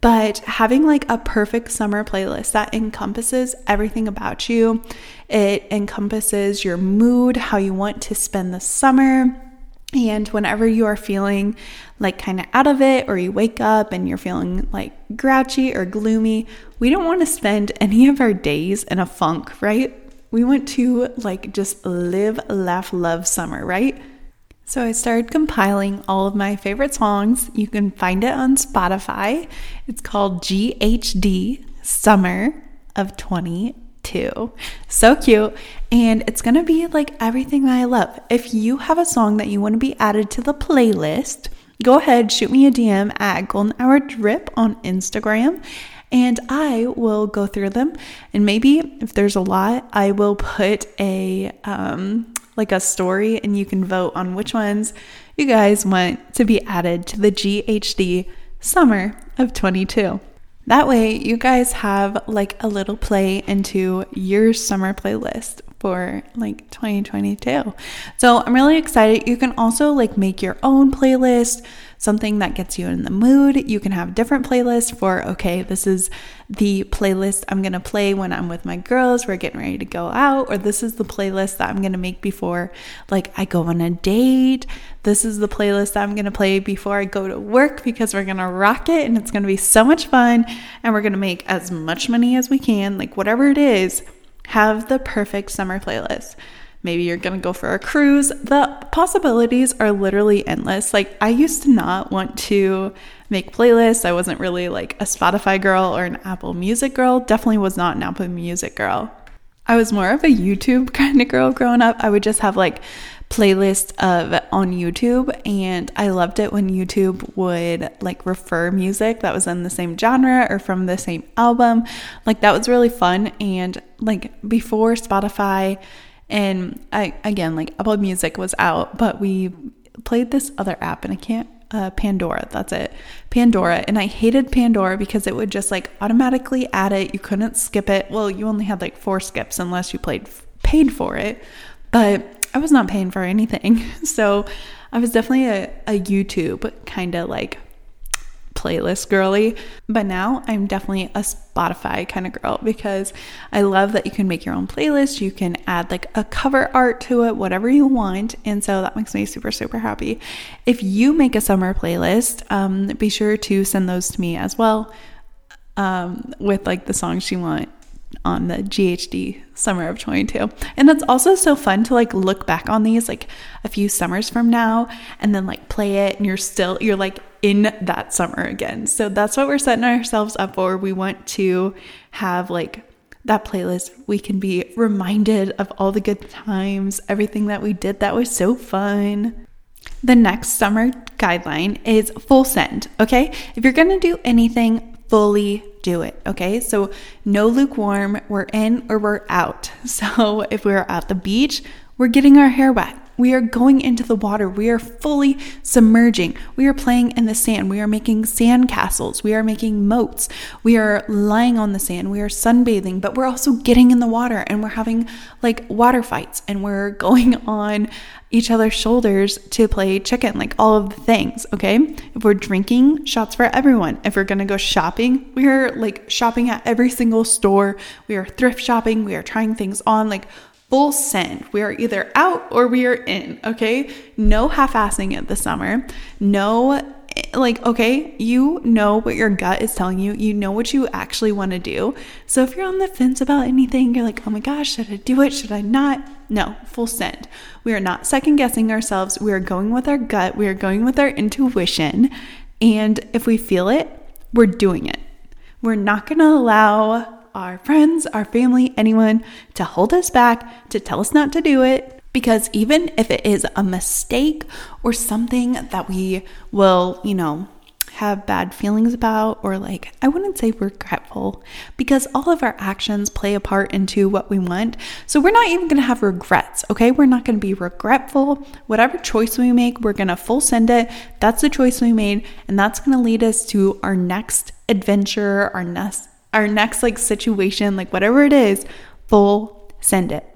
But having like a perfect summer playlist that encompasses everything about you, it encompasses your mood, how you want to spend the summer. And whenever you are feeling like kind of out of it, or you wake up and you're feeling like grouchy or gloomy, we don't want to spend *laughs* any of our days in a funk, right? We want to like just live, laugh, love summer, right? So I started compiling all of my favorite songs. You can find it on Spotify. It's called GHD Summer of 22. So cute. And it's going to be like everything that I love. If you have a song that you want to be added to the playlist, go ahead, shoot me a DM at Golden Hour Drip on Instagram and I will go through them. And maybe if there's a lot, I will put a um, like a story, and you can vote on which ones you guys want to be added to the GHD summer of 22. That way, you guys have like a little play into your summer playlist for like 2022. So I'm really excited. You can also like make your own playlist something that gets you in the mood. You can have different playlists for, okay, this is the playlist I'm going to play when I'm with my girls, we're getting ready to go out, or this is the playlist that I'm going to make before like I go on a date. This is the playlist that I'm going to play before I go to work because we're going to rock it and it's going to be so much fun and we're going to make as much money as we can, like whatever it is. Have the perfect summer playlist. Maybe you're to go for a cruise. The possibilities are literally endless. Like, I used to not want to make playlists. I wasn't really like a Spotify girl or an Apple Music girl. Definitely was not an Apple Music girl. I was more of a YouTube *laughs* kind of girl growing up. I would just have like playlist of on YouTube and I loved it when YouTube would like refer music that was in the same genre or from the same album. Like that was really fun and like before Spotify and I again like Apple Music was out, but we played this other app and I can't uh, Pandora, that's it. Pandora. And I hated Pandora because it would just like automatically add it. You couldn't skip it. Well, you only had like four skips unless you played paid for it. But I was not paying for anything. *laughs* So I was definitely a, a YouTube kind of like playlist girly, but now I'm definitely a Spotify kind of girl because I love that you can make your own playlist. You can add like a cover art to it, whatever you want. And so that makes me super, super happy. If you make a summer playlist, um, be sure to send those to me as well um, with like the songs you want on the GHD summer of 22. And it's also so fun to like look back on these like a few summers from now and then like play it and you're still you're like in that summer again. So that's what we're setting ourselves up for. We want to have like that playlist. We can be reminded of all the good times, everything that we did that was so fun. The next summer guideline is full send, okay? If you're gonna do anything, fully do it, okay? So no lukewarm, we're in or we're out. *laughs* So if we're at the beach, we're getting our hair wet. We are going into the water. We are fully submerging. We are playing in the sand. We are making sand castles. We are making moats. We are lying on the sand. We are sunbathing, but we're also getting in the water and we're having like water fights and we're *laughs* going on each other's shoulders to play chicken, like all of the things, okay? If we're drinking, shots for everyone. If we're gonna go shopping, we are like shopping at every single store. We are thrift shopping. We are trying things on. Like full send. We are either out or we are in, okay? No half assing it this summer. No, like, okay, you know what your gut is telling you. You know what you actually want to do. So if you're on the fence about anything, you're like, oh my gosh, should I do it? Should I not? No, full send. We are not second guessing ourselves. We are going with our gut. We are going with our intuition. And if we feel it, we're doing it. We're not going to allow our friends, our family, anyone to hold us back, to tell us not to do it. Because even if it is a mistake or something that we will, you know, have bad feelings about, or like, I wouldn't say regretful, because all of our actions play a part into what we want. So we're not even gonna have regrets, okay? We're not gonna be regretful. Whatever choice we make, we're gonna full send it. That's the choice we made, and that's gonna lead us to our next adventure, our next, our next like situation, like whatever it is, full send it.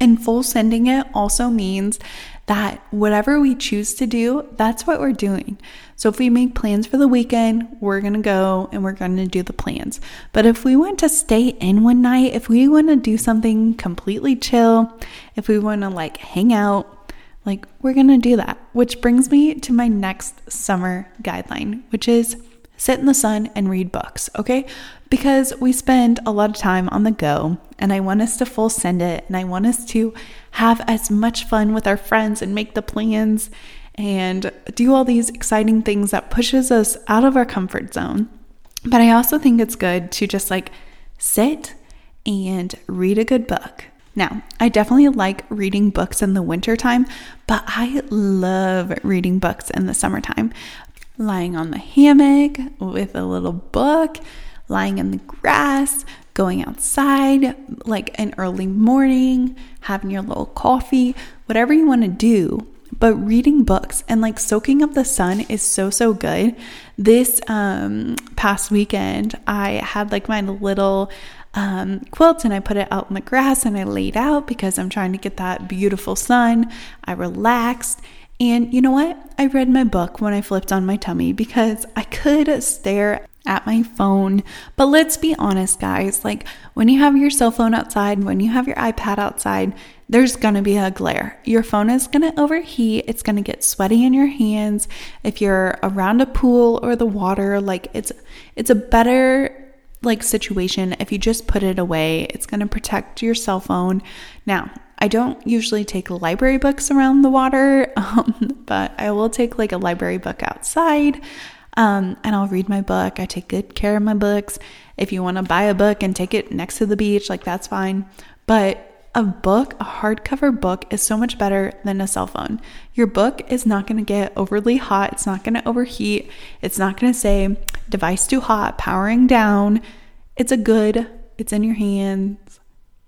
And full sending it also means that whatever we choose to do, that's what we're doing. So if we make plans for the weekend, we're going to go and we're going to do the plans. But if we want to stay in one night, if we want to do something completely chill, if we want to like hang out, like we're going to do that. Which brings me to my next summer guideline, which is sit in the sun and read books, okay? Because we spend a lot of time on the go and I want us to full send it and I want us to have as much fun with our friends and make the plans and do all these exciting things that pushes us out of our comfort zone. But I also think it's good to just like sit and read a good book. Now, I definitely like reading books in the wintertime, but I love reading books in the summertime lying on the hammock with a little book, lying in the grass, going outside like an early morning, having your little coffee, whatever you want to do. But reading books and like soaking up the sun is so, so good. This um, past weekend, I had like my little um, quilt and I put it out in the grass and I laid out because I'm trying to get that beautiful sun. I relaxed and you know what? I read my book when I flipped on my tummy because I could stare at my phone. But let's be honest, guys. Like when you have your cell phone outside, when you have your iPad outside, there's gonna be a glare. Your phone is gonna overheat. It's gonna get sweaty in your hands. If you're around a pool or the water, like it's it's a better like situation if you just put it away. It's gonna protect your cell phone. Now, I don't usually take library books around the water, *laughs* um, but I will take like a library book outside um, and I'll read my book. I take good care of my books. If you want to buy a book and take it next to the beach, like that's fine. But a book, a hardcover book, is so much better than a cell phone. Your book is not going to get overly hot, it's not going to overheat, it's not going to say device too hot, powering down. It's a good, it's in your hands,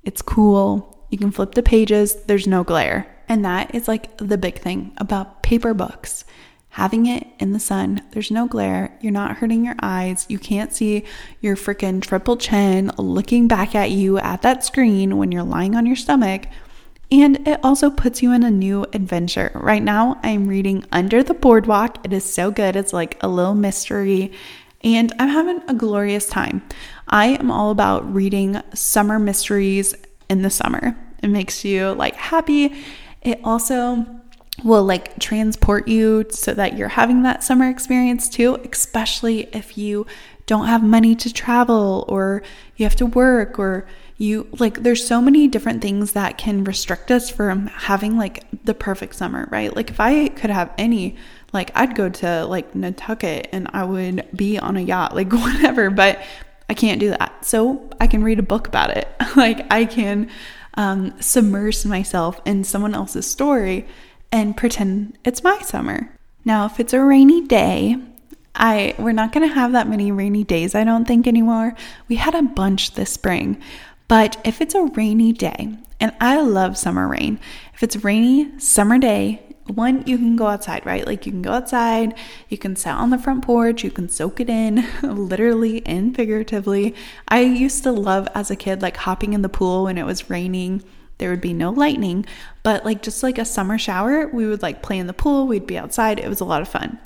it's cool, you can flip the pages, there's no glare. And that is like the big thing about paper books. Having it in the sun, there's no glare, you're not hurting your eyes, you can't see your freaking triple chin looking back at you at that screen when you're lying on your stomach. And it also puts you in a new adventure. Right now, I'm reading Under the Boardwalk. It is so good. It's like a little mystery, and I'm having a glorious time. I am all about reading summer mysteries in the summer. It makes you like happy. It also will like transport you so that you're having that summer experience too, especially if you don't have money to travel or you have to work or you like there's so many different things that can restrict us from having like the perfect summer, right? Like if I could have any like I'd go to like Nantucket and I would be on a yacht, like *laughs* whatever, but I can't do that. So I can read a book about it. *laughs* like I can um, submerge myself in someone else's story and pretend it's my summer. Now, if it's a rainy day, I we're not going to have that many rainy days I don't think anymore. We had a bunch this spring. But if it's a rainy day, and I love summer rain. If it's rainy summer day, one, you can go outside, right? Like you can go outside, you can sit on the front porch, you can soak it in, *laughs* literally and figuratively. I used to love as a kid, like hopping in the pool when it was raining. There would be no lightning, but like just like a summer shower, we would like play in the pool, we'd be outside. It was a lot of fun.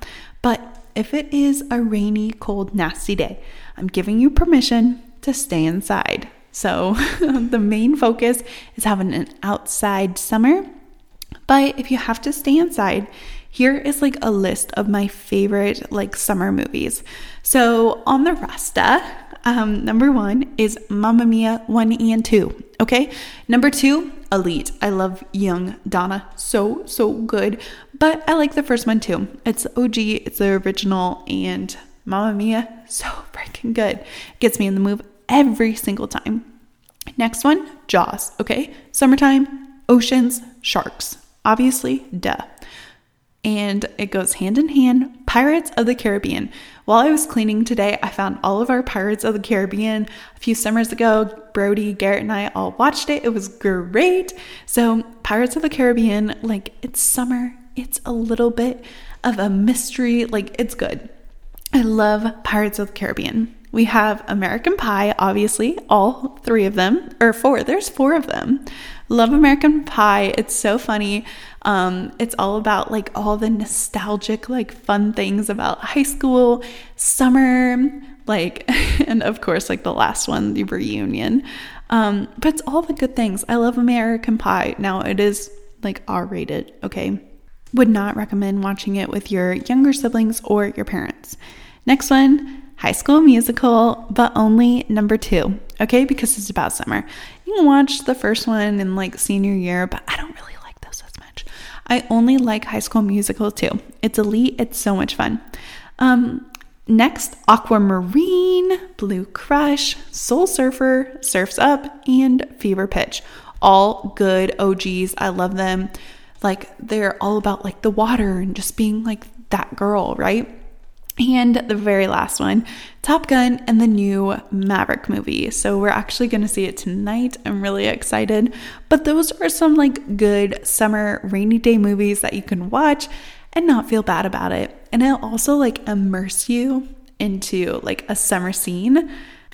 But if it is a rainy, cold, nasty day, I'm giving you permission to stay inside. So *laughs* the main focus is having an outside summer but if you have to stay inside, here is like a list of my favorite like summer movies. So on the Rasta, um, number one is Mamma Mia 1 and 2. Okay. Number two, Elite. I love young Donna. So, so good. But I like the first one too. It's OG, it's the original, and Mamma Mia, so freaking good. Gets me in the move every single time. Next one, Jaws. Okay. Summertime, oceans, sharks. Obviously, duh. And it goes hand in hand Pirates of the Caribbean. While I was cleaning today, I found all of our Pirates of the Caribbean a few summers ago. Brody, Garrett, and I all watched it. It was great. So, Pirates of the Caribbean, like, it's summer, it's a little bit of a mystery. Like, it's good. I love Pirates of the Caribbean. We have American Pie, obviously, all three of them, or four. There's four of them. Love American Pie. It's so funny. Um, it's all about like all the nostalgic, like fun things about high school, summer, like, *laughs* and of course, like the last one, the reunion. Um, but it's all the good things. I love American Pie. Now it is like R rated, okay? Would not recommend watching it with your younger siblings or your parents. Next one, High School Musical, but only number two, okay? Because it's about summer. Can the first one in like senior year, but I don't really like those as much. I only like High School Musical too. It's elite, it's so much fun. Um, next, Aquamarine, Blue Crush, Soul Surfer, Surfs Up, and Fever Pitch. All good OGs. I love them like they're all about like the water and just being like that girl, right? And the very last one, Top Gun and the new Maverick movie. So we're actually going to see it tonight. I'm really excited. But those are some like good summer rainy day movies that you can watch and not feel bad about it. And it'll also like immerse you into like a summer scene.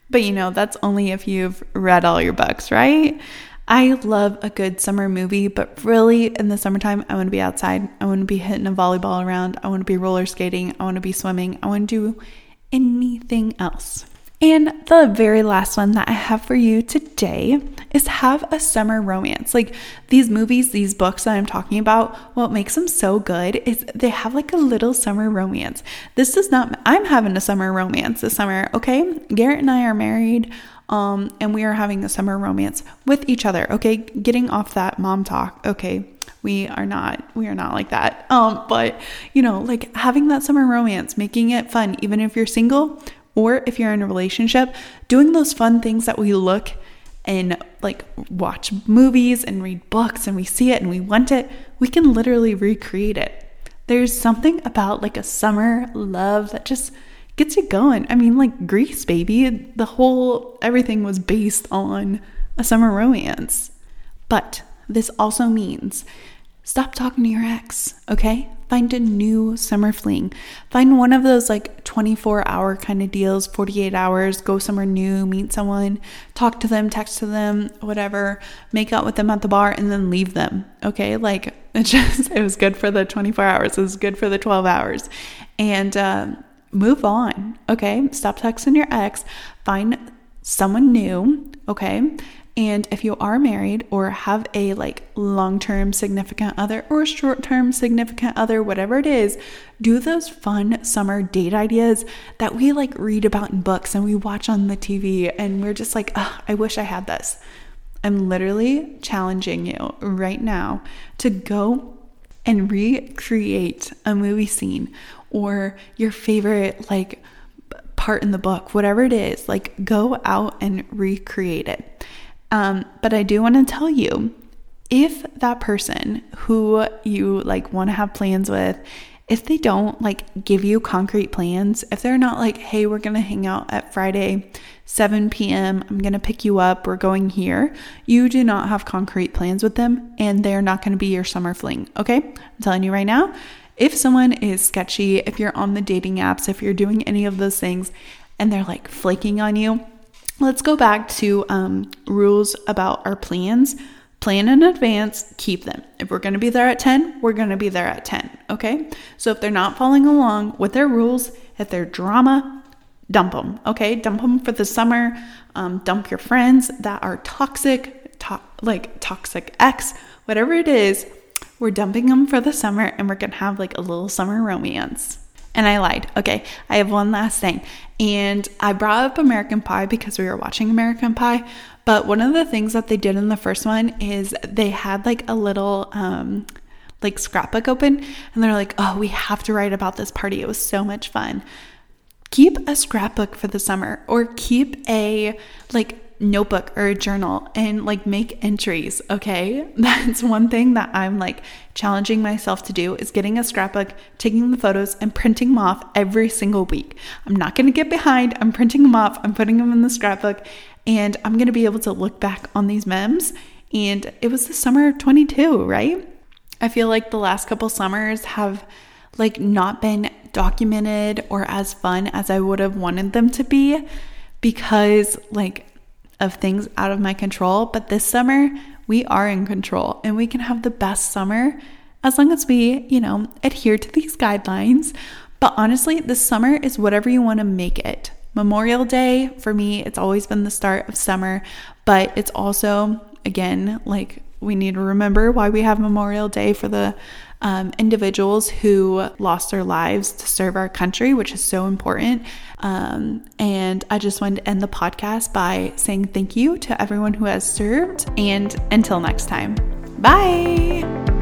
But you know, that's only if you've read all your books, right? I love a good summer movie, but really in the summertime, I want to be outside. I want to be hitting a volleyball around. I want to be roller skating. I want to be swimming. I want to do anything else. And the very last one that I have for you today is have a summer romance. Like these movies, these books that I'm talking about, what makes them so good is they have like a little summer romance. This does not, I'm having a summer romance this summer, okay? Garrett and I are married um, and we are having a summer romance with each other. Okay, getting off that MomTok. Okay, we are not we are not like that. Um, but you know, like having that summer romance, making it fun, even if you're single or if you're in a relationship, doing those fun things that we look and like watch movies and read books and we see it and we want it, we can literally recreate it. There's something about like a summer love that just gets you going. I mean, like Grease, baby. The whole everything was based on a summer romance. But this also means stop talking to your ex, okay? Find a new summer fling. Find one of those like 24 hour kind of deals, 48 hours, go somewhere new, meet someone, talk to them, text to them, whatever, make out with them at the bar, and then leave them. Okay. Like *laughs* it just, it was good for the 24 hours, it was good for the 12 hours. And um, move on. Okay. Stop texting your ex. Find someone new. Okay. And if you are married or have a like long term significant other or short term significant other, whatever it is, do those fun summer date ideas that we like read about in books and we watch on the TV and we're just like, I wish I had this. I'm literally challenging you right now to go and recreate a movie scene or your favorite like part in the book, whatever it is, like go out and recreate it. Um, but I do want to tell you if that person who you like want to have plans with if they don't like give you concrete plans, if they're not like, hey, we're gonna hang out at Friday, 7 p.m., I'm gonna pick you up, we're going here, you do not have concrete plans with them and they're not gonna be your summer fling, okay? I'm telling you right now, if someone is sketchy, if you're on the dating apps, if you're doing any of those things and they're like flaking on you, let's go back to um, rules about our plans. Plan in advance, keep them. If we're to be there at 10, we're to be there at 10, okay? So if they're not following along with their rules, if they're drama, dump them, okay? Dump them for the summer. Um, dump your friends that are toxic, to- like toxic ex, whatever it is we're dumping them for the summer and we're gonna have like a little summer romance. And I lied. Okay, I have one last thing. And I brought up American Pie because we were watching American Pie. But one of the things that they did in the first one is they had like a little um like scrapbook open and they're like, "Oh, we have to write about this party. It was so much fun." Keep a scrapbook for the summer or keep a like notebook or a journal and like make entries, okay? *laughs* That's one thing that I'm like challenging myself to do is getting a scrapbook, taking the photos and printing them off every single week. I'm not going to get behind. I'm printing them off. I'm putting them in the scrapbook and I'm going to be able to look back on these memes and it was the summer of 22, right? I feel like the last couple summers have like not been documented or as fun as I would have wanted them to be because like of things out of my control. But this summer, we are in control and we can have the best summer as long as we, you know, adhere to these guidelines. But honestly, this summer is whatever you want to make it. Memorial Day, for me, it's always been the start of summer, but it's also, again, like we need to remember why we have Memorial Day for the um, individuals who lost their lives to serve our country, which is so important. Um, and I just wanted to end the podcast by saying thank you to everyone who has served. And until next time, bye.